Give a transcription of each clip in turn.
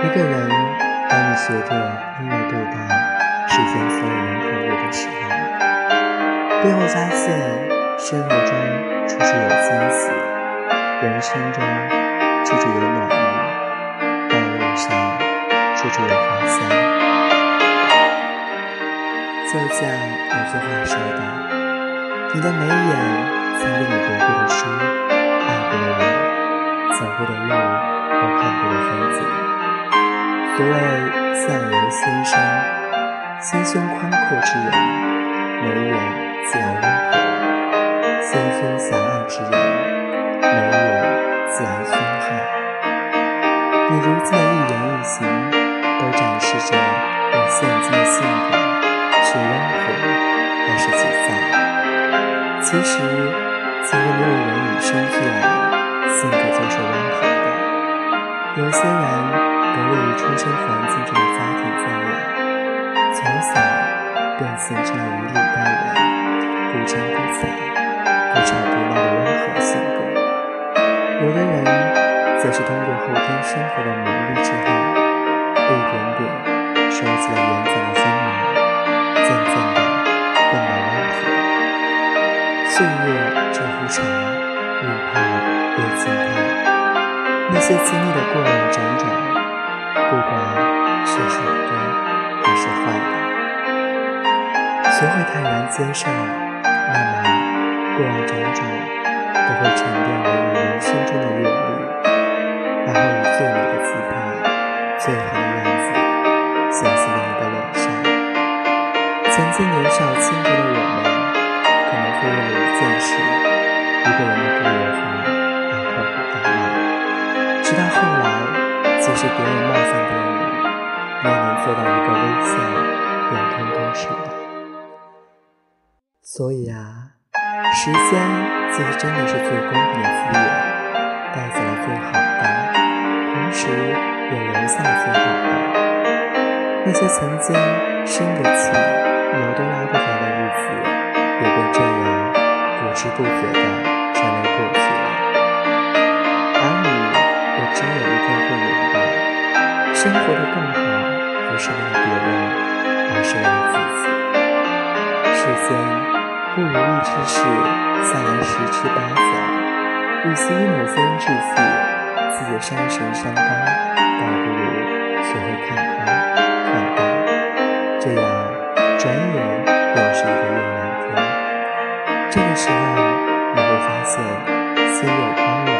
一个人，当你学着温柔对待世间所有人和物的时候，便会发现生活中处处有惊喜，人生中处处有暖意，道路上处处有花香。就像有句话说的：“你的眉眼所谓相由心生，心胸宽阔之人，眉眼自然温和；心胸狭隘之人，眉眼自然凶悍。你如今的一言一行，都展示着你现今的性格是温和还是急躁。其实，几乎没有人与生俱来性格就是温和的，有些人。得力于出生环境中的家庭氛围，从小便形成了以礼待人、不争不抢、不吵不闹的温和性格。有的人则是通过后天生活的磨砺之后，一点点收集了原本的锋芒，渐渐的变得温和。岁月这壶茶，越泡越清淡。那些经历的过往辗转。不管是好的还是坏的，学会坦然接受，那么过往种种都会沉淀为你人生中的阅历，然后以最美的姿态、最好的样子显示在你的脸上。曾经年少轻狂的我们，可能会为了一件事、一个人的不友好而破口大骂，直到后来，是别人冒犯。做到一个微笑，便通通释然。所以啊，时间其实真的是最公平的资源，带走了最好的，同时也留下最好的。那些曾经生得起、楼都拉不回的日子，也被这样不知不觉生活的更好。不是为了别人，而是为了自己。世间不如意之事，向来十之八九。与其以某些人志气，自己伤神伤肝，倒不如学会看开、看淡。这样，转眼又是一个月亮天。这个时候，你会发现，心若宽了，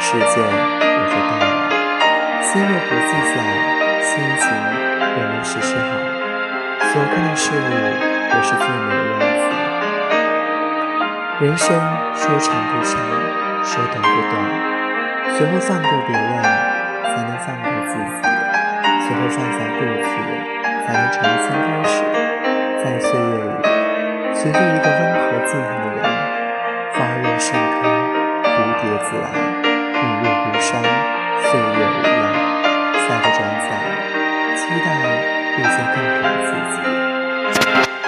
世界也就大了；心若不，只是好，所看的事物也是最美的样子。人生说长不长，说短不短，学会放过别人，才能放过自己；学会放下过去，才能重新开始。在岁月里，学做一个温和自然的人，花若盛开，蝴蝶自来。